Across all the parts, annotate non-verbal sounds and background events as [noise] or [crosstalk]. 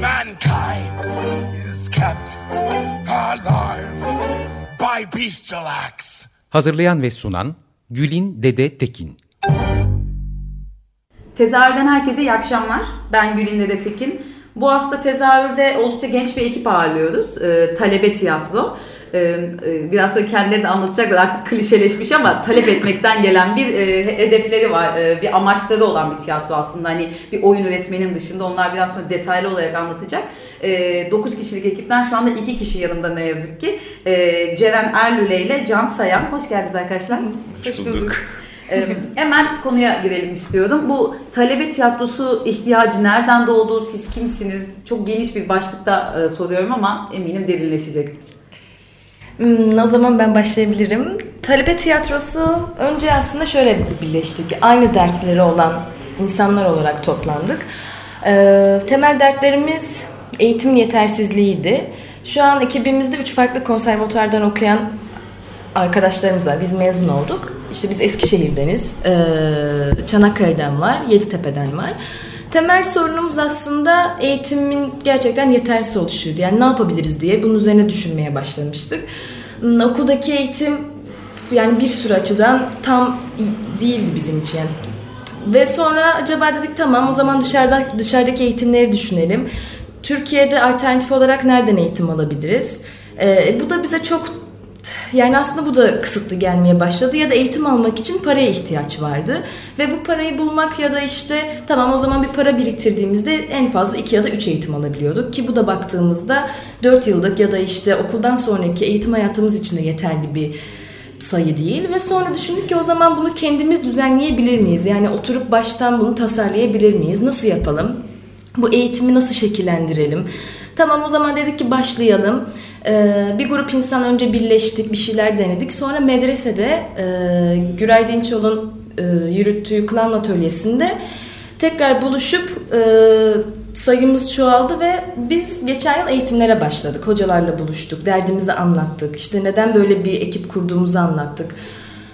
Mankind is kept alive by bestial acts. Hazırlayan ve sunan Gülin Dede Tekin Tezahürden herkese iyi akşamlar. Ben Gülin Dede Tekin. Bu hafta tezahürde oldukça genç bir ekip ağırlıyoruz. Ee, talebe tiyatro. Biraz sonra kendileri de anlatacaklar artık klişeleşmiş ama talep etmekten gelen bir hedefleri var. Bir amaçları olan bir tiyatro aslında. Hani bir oyun üretmenin dışında onlar biraz sonra detaylı olarak anlatacak. E, 9 kişilik ekipten şu anda 2 kişi yanımda ne yazık ki. Ceren Erlüle ile Can Sayan. Hoş geldiniz arkadaşlar. Hoş bulduk. Ee, hemen konuya girelim istiyorum. Bu talebe tiyatrosu ihtiyacı nereden doğdu? Siz kimsiniz? Çok geniş bir başlıkta e, soruyorum ama eminim derinleşecektir. Hmm, o zaman ben başlayabilirim. Talebe tiyatrosu önce aslında şöyle birleştik. Aynı dertleri olan insanlar olarak toplandık. Ee, temel dertlerimiz eğitim yetersizliğiydi. Şu an ekibimizde üç farklı konservatuardan okuyan arkadaşlarımız var. Biz mezun olduk. İşte biz Eskişehir'deniz. Ee, Çanakkale'den var. Yeditepe'den var. Temel sorunumuz aslında eğitimin gerçekten yetersiz oluşuydu. Yani ne yapabiliriz diye bunun üzerine düşünmeye başlamıştık. Hmm, okuldaki eğitim yani bir sürü açıdan tam değildi bizim için. Ve sonra acaba dedik tamam o zaman dışarıda dışarıdaki eğitimleri düşünelim. Türkiye'de alternatif olarak nereden eğitim alabiliriz? Ee, bu da bize çok yani aslında bu da kısıtlı gelmeye başladı ya da eğitim almak için paraya ihtiyaç vardı. Ve bu parayı bulmak ya da işte tamam o zaman bir para biriktirdiğimizde en fazla 2 ya da 3 eğitim alabiliyorduk. Ki bu da baktığımızda 4 yıllık ya da işte okuldan sonraki eğitim hayatımız için de yeterli bir sayı değil ve sonra düşündük ki o zaman bunu kendimiz düzenleyebilir miyiz? Yani oturup baştan bunu tasarlayabilir miyiz? Nasıl yapalım? Bu eğitimi nasıl şekillendirelim? Tamam o zaman dedik ki başlayalım. Ee, bir grup insan önce birleştik, bir şeyler denedik. Sonra medresede e, Güray Dinçol'un e, yürüttüğü klan atölyesinde tekrar buluşup e, sayımız çoğaldı ve biz geçen yıl eğitimlere başladık. Hocalarla buluştuk, derdimizi anlattık. İşte neden böyle bir ekip kurduğumuzu anlattık.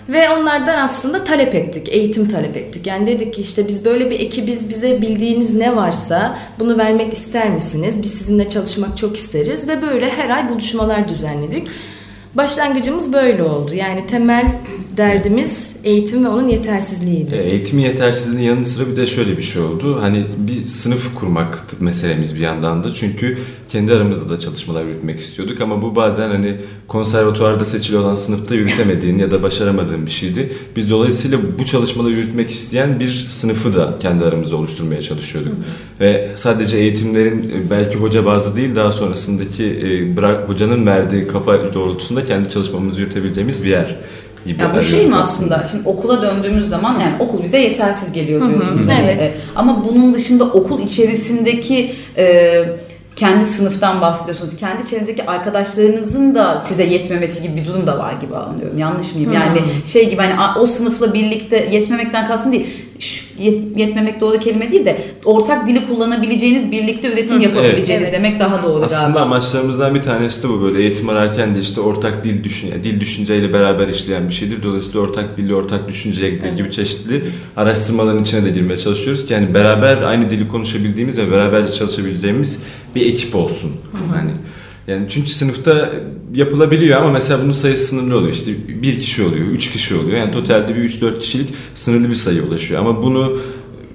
Ve onlardan aslında talep ettik, eğitim talep ettik. Yani dedik ki işte biz böyle bir ekibiz, bize bildiğiniz ne varsa bunu vermek ister misiniz? Biz sizinle çalışmak çok isteriz ve böyle her ay buluşmalar düzenledik. Başlangıcımız böyle oldu. Yani temel derdimiz eğitim ve onun yetersizliğiydi. E, eğitimin yetersizliğinin yanı sıra bir de şöyle bir şey oldu. Hani bir sınıf kurmak meselemiz bir yandan da. Çünkü kendi aramızda da çalışmalar yürütmek istiyorduk ama bu bazen hani konservatuvarda seçili olan sınıfta yürütemediğin ya da başaramadığın bir şeydi. Biz dolayısıyla bu çalışmaları yürütmek isteyen bir sınıfı da kendi aramızda oluşturmaya çalışıyorduk. Hı. Ve sadece eğitimlerin e, belki hoca bazı değil daha sonrasındaki e, bırak hocanın verdiği kapı doğrultusunda kendi çalışmamızı yürütebileceğimiz bir yer gibi. Ya bu şey mi aslında? Şimdi okula döndüğümüz zaman yani okul bize yetersiz geliyor diyordunuz. Evet. E, ama bunun dışında okul içerisindeki e, kendi sınıftan bahsediyorsunuz. Kendi çevrenizdeki arkadaşlarınızın da size yetmemesi gibi bir durum da var gibi anlıyorum. Yanlış mıyım? Yani şey gibi hani o sınıfla birlikte yetmemekten kastım değil yetmemek doğru kelime değil de ortak dili kullanabileceğiniz, birlikte üretim yapabileceğiniz evet. demek daha doğru Aslında galiba. amaçlarımızdan bir tanesi de bu böyle eğitim ararken de işte ortak dil düşün, yani dil düşünceyle beraber işleyen bir şeydir. Dolayısıyla ortak dili, ortak düşünceye gider evet. gibi çeşitli araştırmaların içine de girmeye çalışıyoruz ki yani beraber aynı dili konuşabildiğimiz ve beraberce çalışabileceğimiz bir ekip olsun. Hı-hı. Hani yani çünkü sınıfta yapılabiliyor ama mesela bunun sayısı sınırlı oluyor. İşte bir kişi oluyor, üç kişi oluyor. Yani totalde bir üç dört kişilik sınırlı bir sayı ulaşıyor. Ama bunu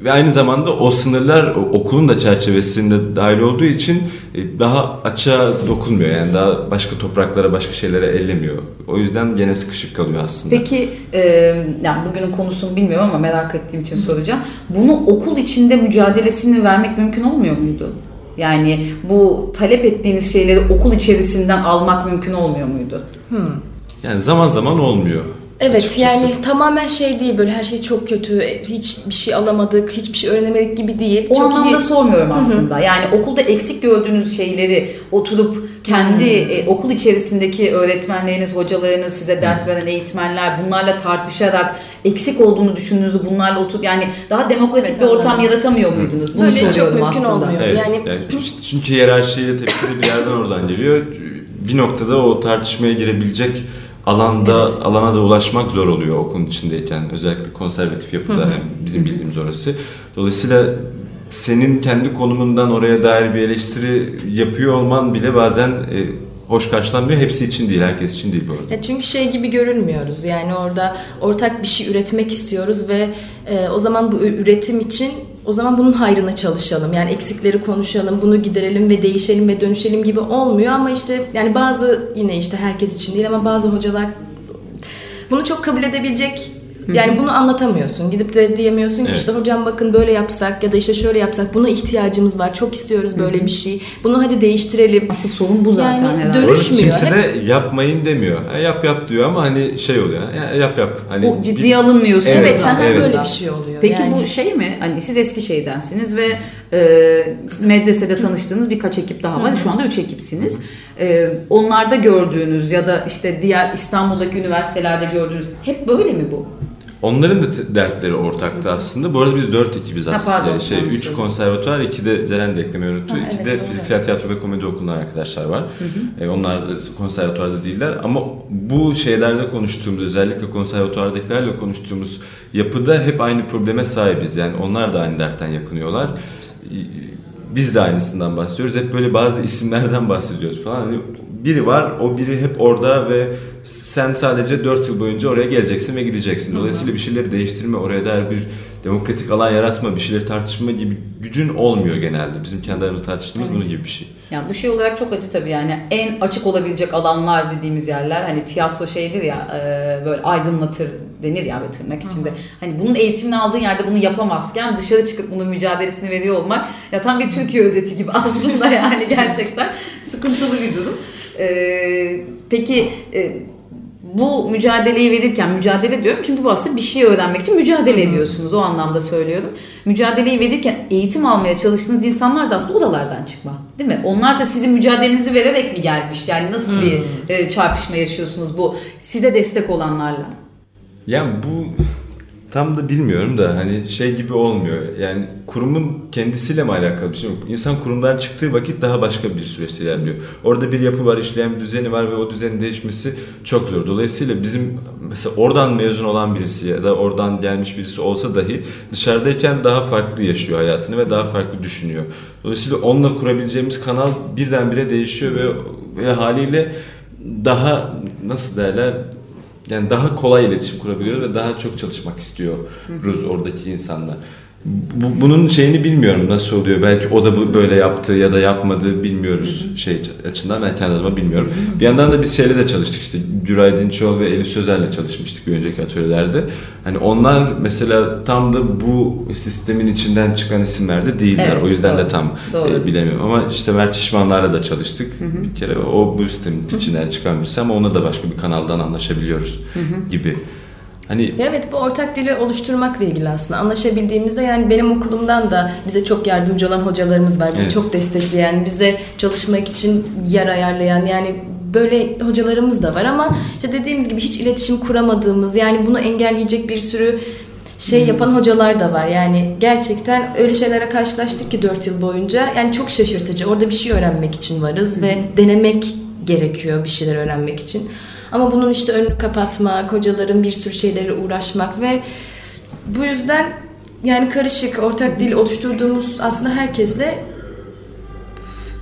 ve aynı zamanda o sınırlar okulun da çerçevesinde dahil olduğu için e, daha açığa dokunmuyor. Yani daha başka topraklara, başka şeylere ellemiyor. O yüzden gene sıkışık kalıyor aslında. Peki, e, yani bugünün konusunu bilmiyorum ama merak ettiğim için soracağım. Bunu okul içinde mücadelesini vermek mümkün olmuyor muydu? Yani bu talep ettiğiniz şeyleri okul içerisinden almak mümkün olmuyor muydu? Hmm. Yani zaman zaman olmuyor. Evet açıkçası. yani tamamen şey değil böyle her şey çok kötü, hiçbir şey alamadık, hiçbir şey öğrenemedik gibi değil. O çok anlamda iyi. sormuyorum aslında. Yani okulda eksik gördüğünüz şeyleri oturup kendi e, okul içerisindeki öğretmenleriniz, hocalarınız, size ders veren eğitmenler bunlarla tartışarak eksik olduğunu düşündüğünüzzü bunlarla oturup yani daha demokratik Evet, bir ortam anladım. yaratamıyor muydunuz? Bunu Böyle çok soruyorum mümkün aslında. olmuyor. Evet, Yani- yani, [clears throat] çünkü hiyerarşiyle tepkili bir yerden oradan geliyor. Bir noktada o tartışmaya girebilecek alanda Evet. alana da ulaşmak zor oluyor okulun içindeyken özellikle konservatif yapıda yani bizim bildiğimiz orası. Dolayısıyla senin kendi konumundan oraya dair bir eleştiri yapıyor olman bile bazen e, hoş karşılanmıyor. Hepsi için değil, herkes için değil bu arada. Ya çünkü şey gibi görülmüyoruz. Yani orada ortak bir şey üretmek istiyoruz ve e, o zaman bu üretim için o zaman bunun hayrına çalışalım. Yani eksikleri konuşalım, bunu giderelim ve değişelim ve dönüşelim gibi olmuyor ama işte yani bazı yine işte herkes için değil ama bazı hocalar bunu çok kabul edebilecek yani bunu anlatamıyorsun. Gidip de diyemiyorsun ki Evet. işte hocam bakın böyle yapsak ya da işte şöyle yapsak buna ihtiyacımız var. Çok istiyoruz böyle bir şey. Bunu hadi değiştirelim. Asıl sorun bu zaten Yani herhalde. Dönüşmüyor. kimse de yapmayın demiyor. Ha, yap yap diyor ama hani şey oluyor. Ya, yap yap. Hani Bu ciddiye bir- alınmıyorsun. Evet, Evet, aslında. evet. böyle bir şey oluyor. Peki yani. bu şey mi? Hani siz Eskişehir'densiniz ve e, medresede tanıştığınız birkaç ekip daha var. Şu anda üç ekipsiniz. E, onlarda gördüğünüz ya da işte diğer İstanbul'daki üniversitelerde gördüğünüz hep böyle mi bu? Onların da dertleri ortaktı aslında. Bu arada biz dört ekibiz Ha, aslında. pardon, şey, üç söyledim. konservatuvar, iki de Ceren de eklemeyi unuttu. Ha, iki evet, de fiziksel tiyatro ve komedi okulundan arkadaşlar var. E, onlar da konservatuvarda değiller. Ama bu şeylerde konuştuğumuz, özellikle konservatuvardakilerle konuştuğumuz yapıda hep aynı probleme sahibiz. Yani onlar da aynı dertten yakınıyorlar. Biz de aynısından bahsediyoruz. Hep böyle bazı isimlerden bahsediyoruz falan. Hani biri var, o biri hep orada ve sen sadece 4 yıl boyunca oraya geleceksin ve gideceksin. Dolayısıyla bir şeyleri değiştirme, oraya dair bir demokratik alan yaratma, bir şeyleri tartışma gibi gücün olmuyor genelde. Bizim kendi aramızda tartıştığımız bunun gibi bir şey. Yani bu şey olarak çok acı tabii yani en açık olabilecek alanlar dediğimiz yerler hani tiyatro şeydir ya e, böyle aydınlatır denir ya böyle tırnak içinde. Hani bunun eğitimini aldığın yerde bunu yapamazken dışarı çıkıp bunun mücadelesini veriyor olmak ya tam bir Türkiye özeti gibi [laughs] aslında yani gerçekten sıkıntılı bir durum. E, peki e, bu mücadeleyi verirken mücadele diyorum çünkü bu aslında bir şey öğrenmek için mücadele ediyorsunuz o anlamda söylüyorum. Mücadeleyi verirken eğitim almaya çalıştığınız insanlar da aslında odalardan çıkma değil mi? Onlar da sizin mücadelenizi vererek mi gelmiş? Yani nasıl bir e, çarpışma yaşıyorsunuz bu size destek olanlarla? Yani bu tam da bilmiyorum da hani şey gibi olmuyor. Yani kurumun kendisiyle mi alakalı bir şey yok. İnsan kurumdan çıktığı vakit daha başka bir süreçte ilerliyor. Orada bir yapı var, işleyen bir düzeni var ve o düzenin değişmesi çok zor. Dolayısıyla bizim mesela oradan mezun olan birisi ya da oradan gelmiş birisi olsa dahi dışarıdayken daha farklı yaşıyor hayatını ve daha farklı düşünüyor. Dolayısıyla onunla kurabileceğimiz kanal birdenbire değişiyor ve, ve haliyle daha nasıl derler yani daha kolay iletişim kurabiliyoruz ve daha çok çalışmak istiyoruz oradaki insanla. Bu, bunun şeyini bilmiyorum nasıl oluyor. Belki o da bu böyle yaptı ya da yapmadı bilmiyoruz şey açısından ben kendi adıma bilmiyorum. Bir yandan da biz şeyle de çalıştık işte Güray Dinçoğlu ve Elif Sözer'le çalışmıştık bir önceki atölyelerde. Hani onlar mesela tam da bu sistemin içinden çıkan isimler de değiller. Evet, o yüzden doğru. de tam Doğru. e, bilemiyorum ama işte Mert Şişmanlar'la da çalıştık. Bir kere o bu sistemin içinden çıkan birisi ama ona da başka bir kanaldan anlaşabiliyoruz gibi. Hani Evet bu ortak dili oluşturmakla ilgili aslında. Anlaşabildiğimizde yani benim okulumdan da bize çok yardımcı olan hocalarımız var. Bizi Evet. çok destekleyen, bize çalışmak için yer ayarlayan yani böyle hocalarımız da var ama işte dediğimiz gibi hiç iletişim kuramadığımız yani bunu engelleyecek bir sürü şey yapan hocalar da var. Yani gerçekten öyle şeylere karşılaştık ki 4 yıl boyunca. Yani çok şaşırtıcı. Orada bir şey öğrenmek için varız ve denemek gerekiyor bir şeyler öğrenmek için. Ama bunun işte önünü kapatmak, hocaların bir sürü şeylerle uğraşmak ve bu yüzden yani karışık ortak dil oluşturduğumuz aslında herkesle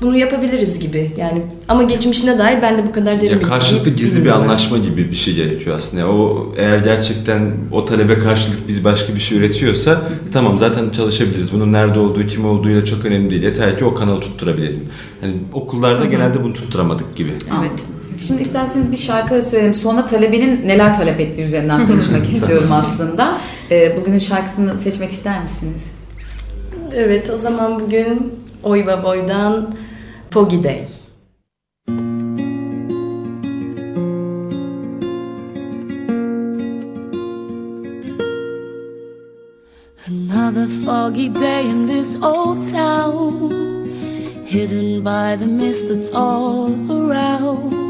bunu yapabiliriz gibi. Yani ama geçmişine dair ben de bu kadar derin ya bir karşılıklı gizli bir anlaşma gibi bir şey gerekiyor aslında. Yani o eğer gerçekten o talebe karşılık bir başka bir şey üretiyorsa tamam zaten çalışabiliriz. Bunun nerede olduğu, kim olduğuyla çok önemli değil. Yeter ki o kanalı tutturabilelim. Hani okullarda genelde bunu tutturamadık gibi. Evet. Şimdi isterseniz bir şarkı arası verelim. Sonra talebenin neler talep ettiği üzerinden konuşmak [laughs] istiyorum aslında. E, bugünün şarkısını seçmek ister misiniz? Evet o zaman bugün Oy Baboy'dan Foggy Day. Another foggy day in this old town Hidden by the mist that's all around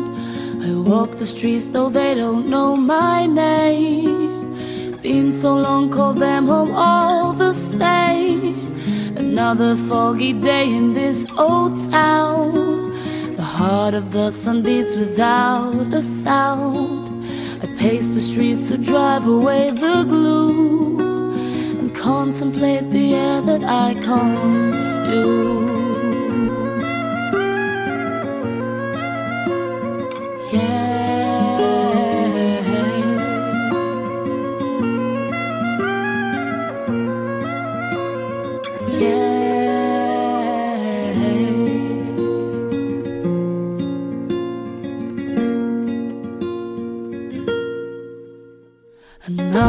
I walk the streets though they don't know my name. Been so long, call them home all the same. Another foggy day in this old town. The heart of the sun beats without a sound. I pace the streets to drive away the gloom and contemplate the air that I consume.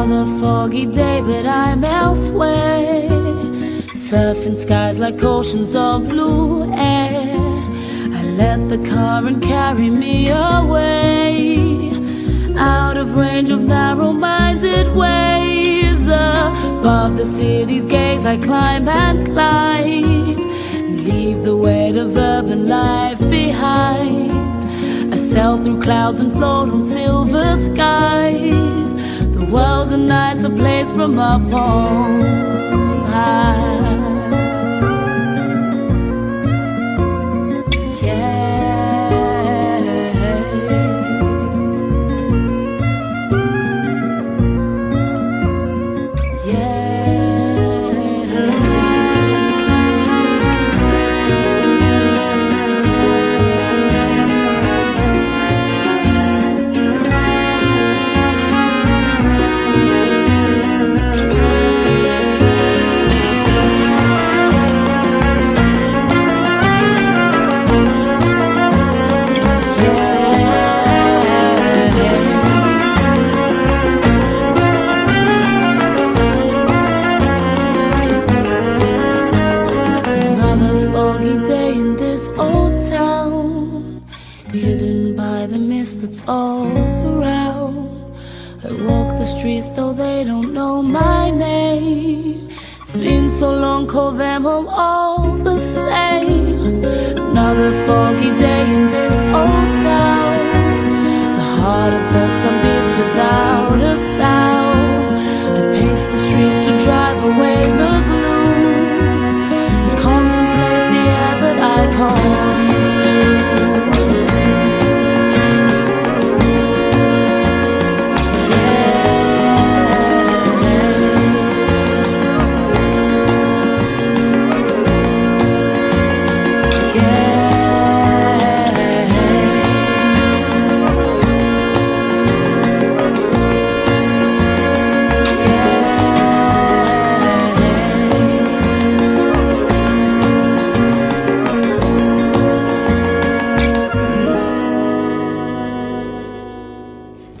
Another foggy day, but I'm elsewhere. Surfing skies like oceans of blue air. I let the current carry me away. Out of range of narrow minded ways. Above the city's gaze, I climb and climb. Leave the weight of urban life behind. I sail through clouds and float on silver skies. World's a nicer place from up on high. By the mist that's all around. I walk the streets though they don't know my name. It's been so long, call them home all the same. Another foggy day in this old town. The heart of the sun beats without a sound. I pace the streets to drive away the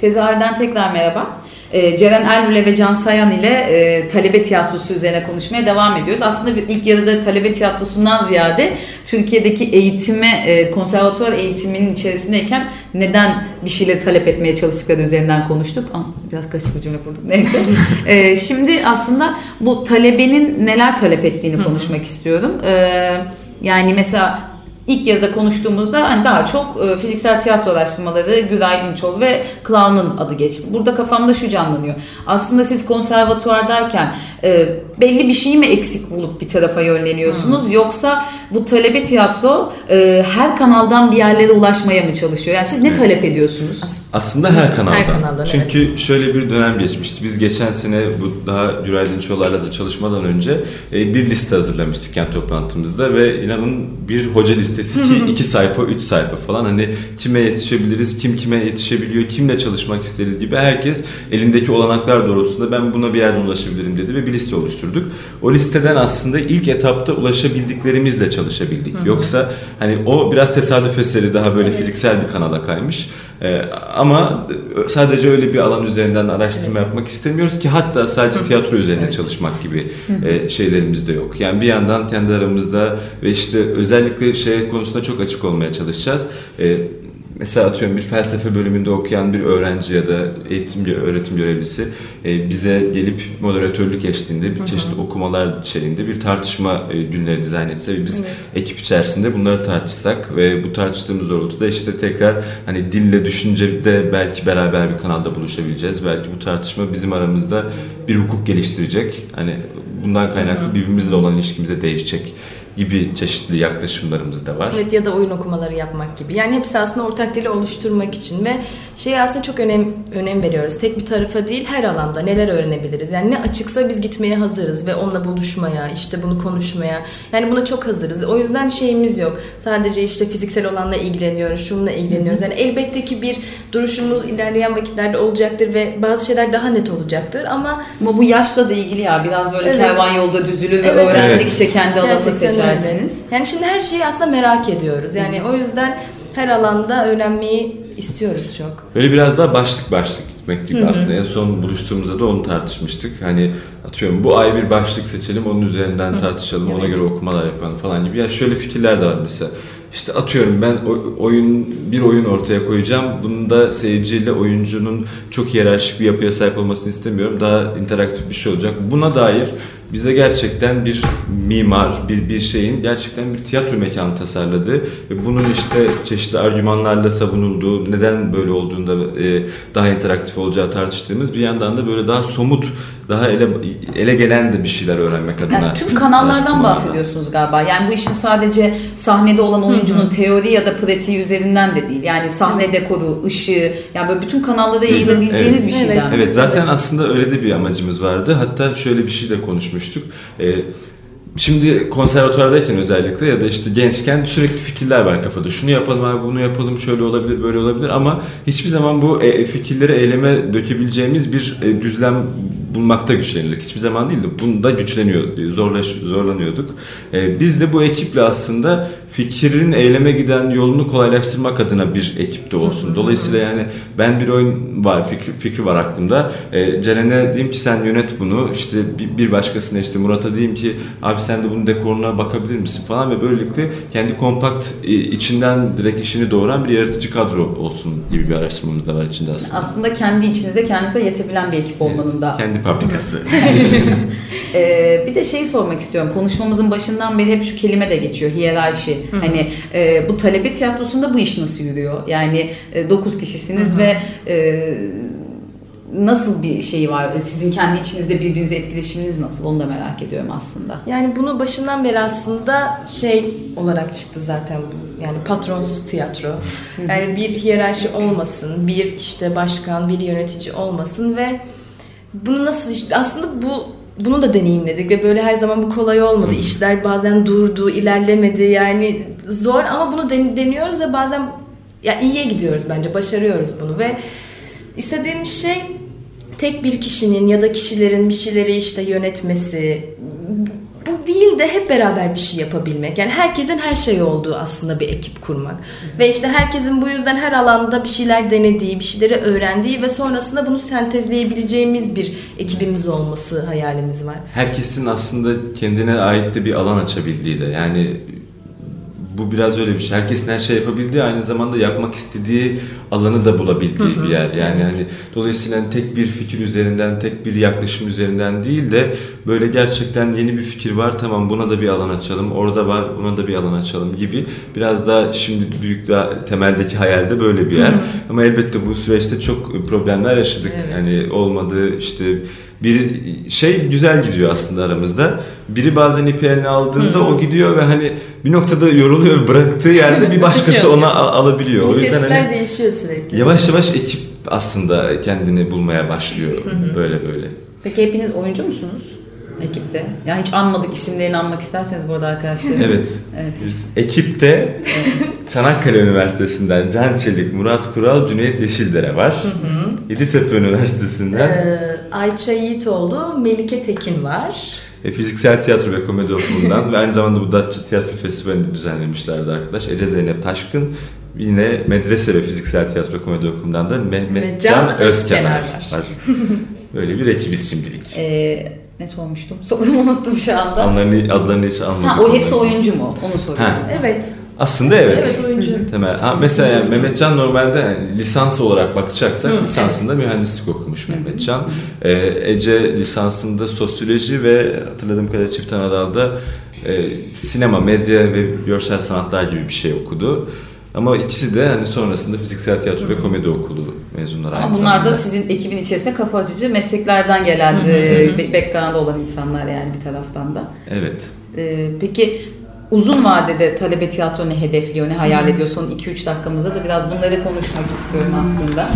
Tezahürden tekrar merhaba. Ee, Ceren Elmüle ve Can Sayan ile e, talebe tiyatrosu üzerine konuşmaya devam ediyoruz. Aslında ilk yarıda talebe tiyatrosundan ziyade Türkiye'deki eğitime, e, konservatuvar eğitiminin içerisindeyken neden bir şeyleri talep etmeye çalıştıkları üzerinden konuştuk. Ah, biraz kaçık bir cümle kurdum. Neyse. Ee, [laughs] şimdi aslında bu talebenin neler talep ettiğini konuşmak istiyorum. Ee, yani mesela İlk yarıda konuştuğumuzda hani daha çok e, fiziksel tiyatro araştırmaları Güray Dinçoğlu ve Clown'un adı geçti. Burada kafamda şu canlanıyor. Aslında siz konservatuvardayken e, belli bir şeyi mi eksik bulup bir tarafa yönleniyorsunuz yoksa bu talebe tiyatro e, her kanaldan bir yerlere ulaşmaya mı çalışıyor? Yani siz ne Evet. talep ediyorsunuz? Aslında her kanaldan. Her kanaldan, Çünkü şöyle bir dönem geçmişti. Biz geçen sene bu daha Güray Dinçoğlu'yla da çalışmadan önce e, bir liste hazırlamıştık kent toplantımızda ve inanın bir hoca listesi ki [laughs] iki sayfa, üç sayfa falan hani kime yetişebiliriz, kim kime yetişebiliyor, kimle çalışmak isteriz gibi herkes elindeki olanaklar doğrultusunda ben buna bir yerden ulaşabilirim dedi ve bir liste oluşturduk. O listeden aslında ilk etapta ulaşabildiklerimizle çalışabildik. Yoksa hani o biraz tesadüf eseri daha böyle fiziksel bir kanala kaymış. Ee, ama sadece öyle bir alan üzerinden araştırma yapmak istemiyoruz ki hatta sadece tiyatro üzerine çalışmak gibi e, şeylerimiz de yok. Yani bir yandan kendi aramızda ve işte özellikle şey konusunda çok açık olmaya çalışacağız. Ee, mesela atıyorum bir felsefe bölümünde okuyan bir öğrenci ya da eğitim öğretim görevlisi e, bize gelip moderatörlük eşliğinde bir çeşitli okumalar içeriğinde bir tartışma e, günleri dizayn etse ve biz Evet. ekip içerisinde bunları tartışsak ve bu tartıştığımız doğrultuda işte tekrar hani dille düşüncede belki beraber bir kanalda buluşabileceğiz. Belki bu tartışma bizim aramızda bir hukuk geliştirecek. Hani bundan kaynaklı birbirimizle olan ilişkimize değişecek gibi çeşitli yaklaşımlarımız da var. Evet ya da oyun okumaları yapmak gibi. Yani hepsi aslında ortak dili oluşturmak için ve şeye aslında çok önem önem veriyoruz. Tek bir tarafa değil her alanda neler öğrenebiliriz. Yani ne açıksa biz gitmeye hazırız ve onunla buluşmaya, işte bunu konuşmaya. Yani buna çok hazırız. O yüzden şeyimiz yok. Sadece işte fiziksel olanla ilgileniyoruz, şununla ilgileniyoruz. Yani elbette ki bir duruşumuz ilerleyen vakitlerde olacaktır ve bazı şeyler daha net olacaktır ama Ama bu yaşla da ilgili ya. Biraz böyle Evet. kervan yolda düzülür ve Evet, öğrendikçe kendi alanı seçersiniz. Yani şimdi her şeyi aslında merak ediyoruz. Yani o yüzden her alanda öğrenmeyi istiyoruz çok. Böyle biraz daha başlık başlık gitmek gibi aslında. En son buluştuğumuzda da onu tartışmıştık. Hani atıyorum bu ay bir başlık seçelim, onun üzerinden tartışalım, ona Evet. göre okumalar yapalım falan gibi. Yani şöyle fikirler de var mesela. İşte atıyorum ben oyun bir oyun ortaya koyacağım. Bunda seyirciyle oyuncunun çok hiyerarşik bir yapıya sahip olmasını istemiyorum. Daha interaktif bir şey olacak. Buna dair bize gerçekten bir mimar, bir bir şeyin gerçekten bir tiyatro mekanı tasarladığı ve bunun işte çeşitli argümanlarla savunulduğu, neden böyle olduğunda e, daha interaktif olacağı tartıştığımız bir yandan da böyle daha somut, daha ele ele gelen de bir şeyler öğrenmek adına. Yani tüm kanallardan bahsediyorsunuz galiba. Yani bu işin sadece sahnede olan oyuncunun teori ya da pratiği üzerinden de değil. Yani sahne dekoru, ışığı, yani böyle bütün kanallara yayılabileceğiniz bir Evet. şeyden. Evet. Evet zaten aslında öyle de bir amacımız vardı. Hatta şöyle bir şey de konuşmuştuk. Ee, Şimdi konservatuvardayken özellikle ya da işte gençken sürekli fikirler var kafada. Şunu yapalım abi, bunu yapalım, şöyle olabilir, böyle olabilir ama hiçbir zaman bu e, fikirleri eyleme dökebileceğimiz bir e, düzlem bulmakta güçleniyorduk. Hiçbir zaman değil de bunda güçleniyor, zorlaş, zorlanıyorduk. E, biz de bu ekiple aslında fikrin eyleme giden yolunu kolaylaştırmak adına bir ekipte olsun. Dolayısıyla yani ben bir oyun var, fikri, fikri var aklımda. E, Ceren'e diyeyim ki sen yönet bunu. İşte bir, bir başkasına işte Murat'a diyeyim ki abi sen de bunun dekoruna bakabilir misin falan ve böylelikle kendi kompakt içinden direkt işini doğuran bir yaratıcı kadro olsun gibi bir araştırmamız da var içinde aslında. Aslında kendi içinize kendinize yetebilen bir ekip olmanın da. Kendi fabrikası. [laughs] Ee, bir de şey sormak istiyorum. Konuşmamızın başından beri hep şu kelime de geçiyor. Hiyerarşi. Hani e, bu talebe tiyatrosunda bu iş nasıl yürüyor? Yani 9 kişisiniz ve e, nasıl bir şey var? Sizin kendi içinizde birbirinize etkileşiminiz nasıl? Onu da merak ediyorum aslında. Yani bunu başından beri aslında şey olarak çıktı zaten bu. Yani patronsuz tiyatro. Yani bir hiyerarşi olmasın, bir işte başkan, bir yönetici olmasın ve bunu nasıl aslında bu bunu da deneyimledik ve böyle her zaman bu kolay olmadı. İşler bazen durdu, ilerlemedi. Yani zor ama bunu den- deniyoruz ve bazen ya iyiye gidiyoruz bence. Başarıyoruz bunu ve istediğimiz şey tek bir kişinin ya da kişilerin bir şeyleri işte yönetmesi bu değil de hep beraber bir şey yapabilmek. Yani herkesin her şey olduğu aslında bir ekip kurmak. Ve işte herkesin bu yüzden her alanda bir şeyler denediği, bir şeyleri öğrendiği ve sonrasında bunu sentezleyebileceğimiz bir ekibimiz olması hayalimiz var. Herkesin aslında kendine ait de bir alan açabildiği de yani bu biraz öyle bir şey. Herkesin her şey yapabildiği aynı zamanda yapmak istediği alanı da bulabildiği bir yer. Yani hani dolayısıyla hani tek bir fikir üzerinden, tek bir yaklaşım üzerinden değil de böyle gerçekten yeni bir fikir var. Tamam buna da bir alan açalım. Orada var buna da bir alan açalım gibi. Biraz daha şimdi büyük daha temeldeki hayalde böyle bir yer. Ama elbette bu süreçte çok problemler yaşadık. Evet. Yani olmadı işte bir şey güzel gidiyor aslında aramızda. Biri bazen ipi eline aldığında o gidiyor ve hani bir noktada yoruluyor bıraktığı yerde bir başkası ona al- alabiliyor. O yüzden hani değişiyor sürekli. yavaş yavaş ekip aslında kendini bulmaya başlıyor böyle böyle. Peki hepiniz oyuncu musunuz? Ekipte. Ya hiç anmadık isimlerini anmak isterseniz bu arada arkadaşlar. [laughs] Evet. Evet. Biz ekipte Çanakkale Üniversitesi'nden Can Çelik, Murat Kural, Cüneyt Yeşildere var. Yeditepe Üniversitesi'nden Ee, Ayça Yiğitoğlu, Melike Tekin var. E, Fiziksel Tiyatro ve Komedi Okulu'ndan ve aynı zamanda bu Datça Tiyatro Festivali'ni düzenlemişlerdi arkadaş. Ece Zeynep Taşkın yine Medrese ve Fiziksel Tiyatro ve Komedi Okulu'ndan da Mehmet Mehmetcan Can Özkenar Özkenar var. [laughs] Böyle bir ekibiz şimdilik. Ee, ne sormuştum? [laughs] Sorumu unuttum şu anda. Anlarını, adlarını hiç almadık. Ha, o hepsi oyuncu mu? Onu soruyorum. Ha. Evet. Aslında evet. Evet oyuncu. Temel. Ha, mesela yani Mehmetcan normalde yani lisans olarak bakacaksak lisansında mühendislik okumuş Mehmetcan. Ee, Ece lisansında sosyoloji ve hatırladığım kadarıyla çift anadalda e, sinema, medya ve görsel sanatlar gibi bir şey okudu. Ama ikisi de hani sonrasında fiziksel tiyatro ve komedi okulu mezunları aynı Ama bunlar zamanda. da sizin ekibin içerisinde kafa açıcı mesleklerden gelen, e, background'da olan insanlar yani bir taraftan da. Evet. E, peki uzun vadede talebe tiyatro ne hedefliyor, ne hayal ediyor? Son 2-3 dakikamızda da biraz bunları konuşmak istiyorum aslında.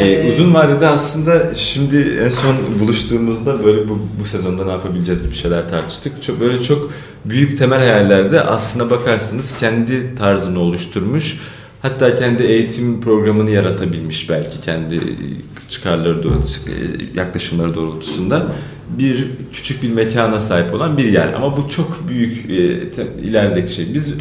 Ee, Ee, uzun vadede aslında şimdi en son buluştuğumuzda böyle bu, bu sezonda ne yapabileceğiz bir şeyler tartıştık. Çok böyle çok büyük temel hayallerde aslına bakarsınız kendi tarzını oluşturmuş. Hatta kendi eğitim programını yaratabilmiş belki kendi çıkarları doğrultusunda, yaklaşımları doğrultusunda bir küçük bir mekana sahip olan bir yer. Ama bu çok büyük e, ilerideki şey. Biz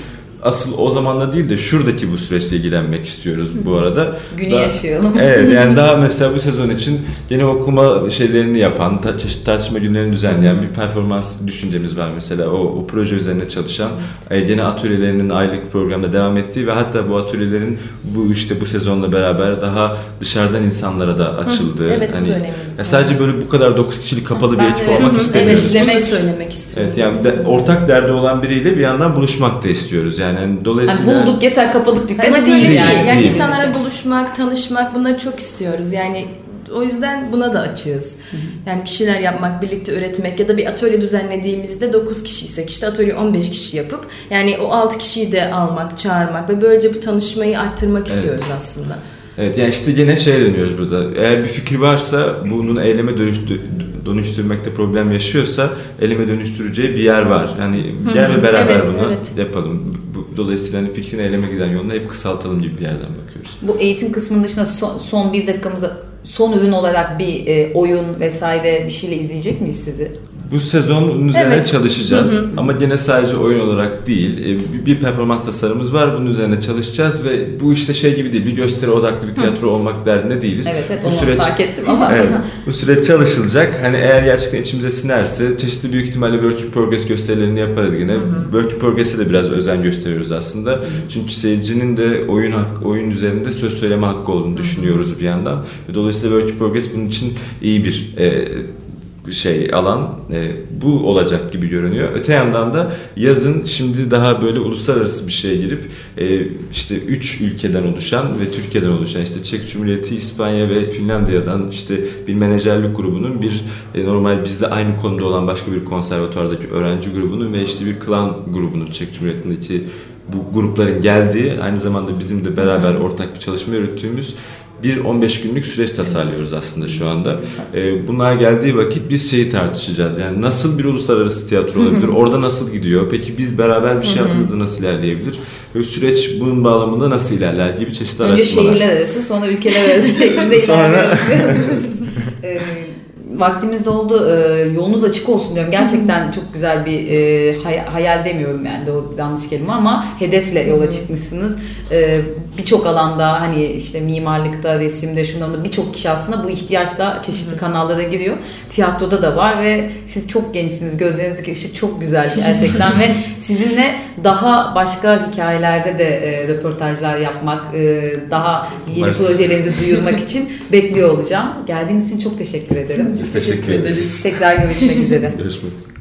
asıl o zamanla değil de şuradaki bu süreçle ilgilenmek istiyoruz bu arada. Günü Daha- yaşayalım. Evet [laughs] yani daha mesela bu sezon için yeni okuma şeylerini yapan, ta- çeşitli tartışma günlerini düzenleyen bir performans düşüncemiz var mesela. O, o proje üzerine çalışan, e, gene atölyelerinin aylık programda devam ettiği ve hatta bu atölyelerin bu işte bu sezonla beraber daha dışarıdan insanlara da açıldığı. Evet, bu da önemli. ya sadece böyle bu kadar 9 kişilik kapalı bir ekip evet, olmak istemiyoruz. Evet, söylemek istiyorum. Evet yani de- ortak derdi olan biriyle bir yandan buluşmak da istiyoruz yani. Yani Yani dolayısıyla bulduk yeter kapadık dükkanı Evet değil, değil. yani. Yani, Değil. insanlarla buluşmak, tanışmak bunları çok istiyoruz. Yani o yüzden buna da açığız. Yani bir şeyler yapmak, birlikte üretmek ya da bir atölye düzenlediğimizde 9 kişiysek işte atölye 15 kişi yapıp yani o 6 kişiyi de almak, çağırmak ve böylece bu tanışmayı arttırmak Evet. istiyoruz aslında. Evet yani işte yine şeye dönüyoruz burada. Eğer bir fikir varsa bunun eyleme dönüştü, dönüştürmekte problem yaşıyorsa eyleme dönüştüreceği bir yer var. Yani gel ve beraber Evet, bunu evet. yapalım. Dolayısıyla hani fikrin eyleme giden yolunu hep kısaltalım gibi bir yerden bakıyoruz. Bu eğitim kısmının dışında son, son bir dakikamızda son ürün olarak bir e, oyun vesaire bir şeyle izleyecek miyiz sizi? Bu sezon üzerine Evet. çalışacağız ama gene sadece oyun olarak değil. E, bir- performans tasarımımız var. Bunun üzerine çalışacağız ve bu işte şey gibi değil. Bir gösteri odaklı bir tiyatro olmak derdinde değiliz. Evet evet bu süreç fark ettim ama Evet, [laughs] bu süreç çalışılacak. Hani eğer gerçekten içimize sinerse çeşitli büyük ihtimalle work in progress gösterilerini yaparız yine. Work in progress'e de biraz özen gösteriyoruz aslında. Çünkü seyircinin de oyun hak, oyun üzerinde söz söyleme hakkı olduğunu düşünüyoruz bir yandan. Ve dolayısıyla work in progress bunun için iyi bir e, şey alan e, bu olacak gibi görünüyor. Öte yandan da yazın şimdi daha böyle uluslararası bir şeye girip e, işte üç ülkeden oluşan ve Türkiye'den oluşan işte Çek Cumhuriyeti, İspanya ve Finlandiya'dan işte bir menajerlik grubunun bir e, normal bizde aynı konuda olan başka bir konservatuvardaki öğrenci grubunun ve işte bir klan grubunun Çek Cumhuriyeti'ndeki bu grupların geldiği aynı zamanda bizim de beraber ortak bir çalışma yürüttüğümüz bir 15 günlük süreç tasarlıyoruz aslında şu anda. Ee, bunlar geldiği vakit biz şeyi tartışacağız. Yani nasıl bir uluslararası tiyatro olabilir? Orada nasıl gidiyor? Peki biz beraber bir şey yaptığımızda nasıl ilerleyebilir? Ve süreç bunun bağlamında nasıl ilerler gibi çeşitli önce araştırmalar. şehirler arası sonra ülkeler arası [laughs] şeklinde Sonra- ilerliyoruz. [laughs] E, vaktimiz doldu. E, yolunuz açık olsun diyorum. Gerçekten çok güzel bir e, hay- hayal demiyorum yani de o yanlış kelime ama hedefle yola çıkmışsınız. E, birçok alanda hani işte mimarlıkta, resimde, şundan da birçok kişi aslında bu ihtiyaçla çeşitli kanallara giriyor. Tiyatroda da var ve siz çok gençsiniz. Gözlerinizdeki ışık çok güzel [laughs] gerçekten ve sizinle daha başka hikayelerde de e, röportajlar yapmak, e, daha yeni Umarız. projelerinizi duyurmak [laughs] için bekliyor olacağım. Geldiğiniz için çok teşekkür ederim. Biz teşekkür ederiz. Tekrar görüşmek üzere. Görüşmek üzere.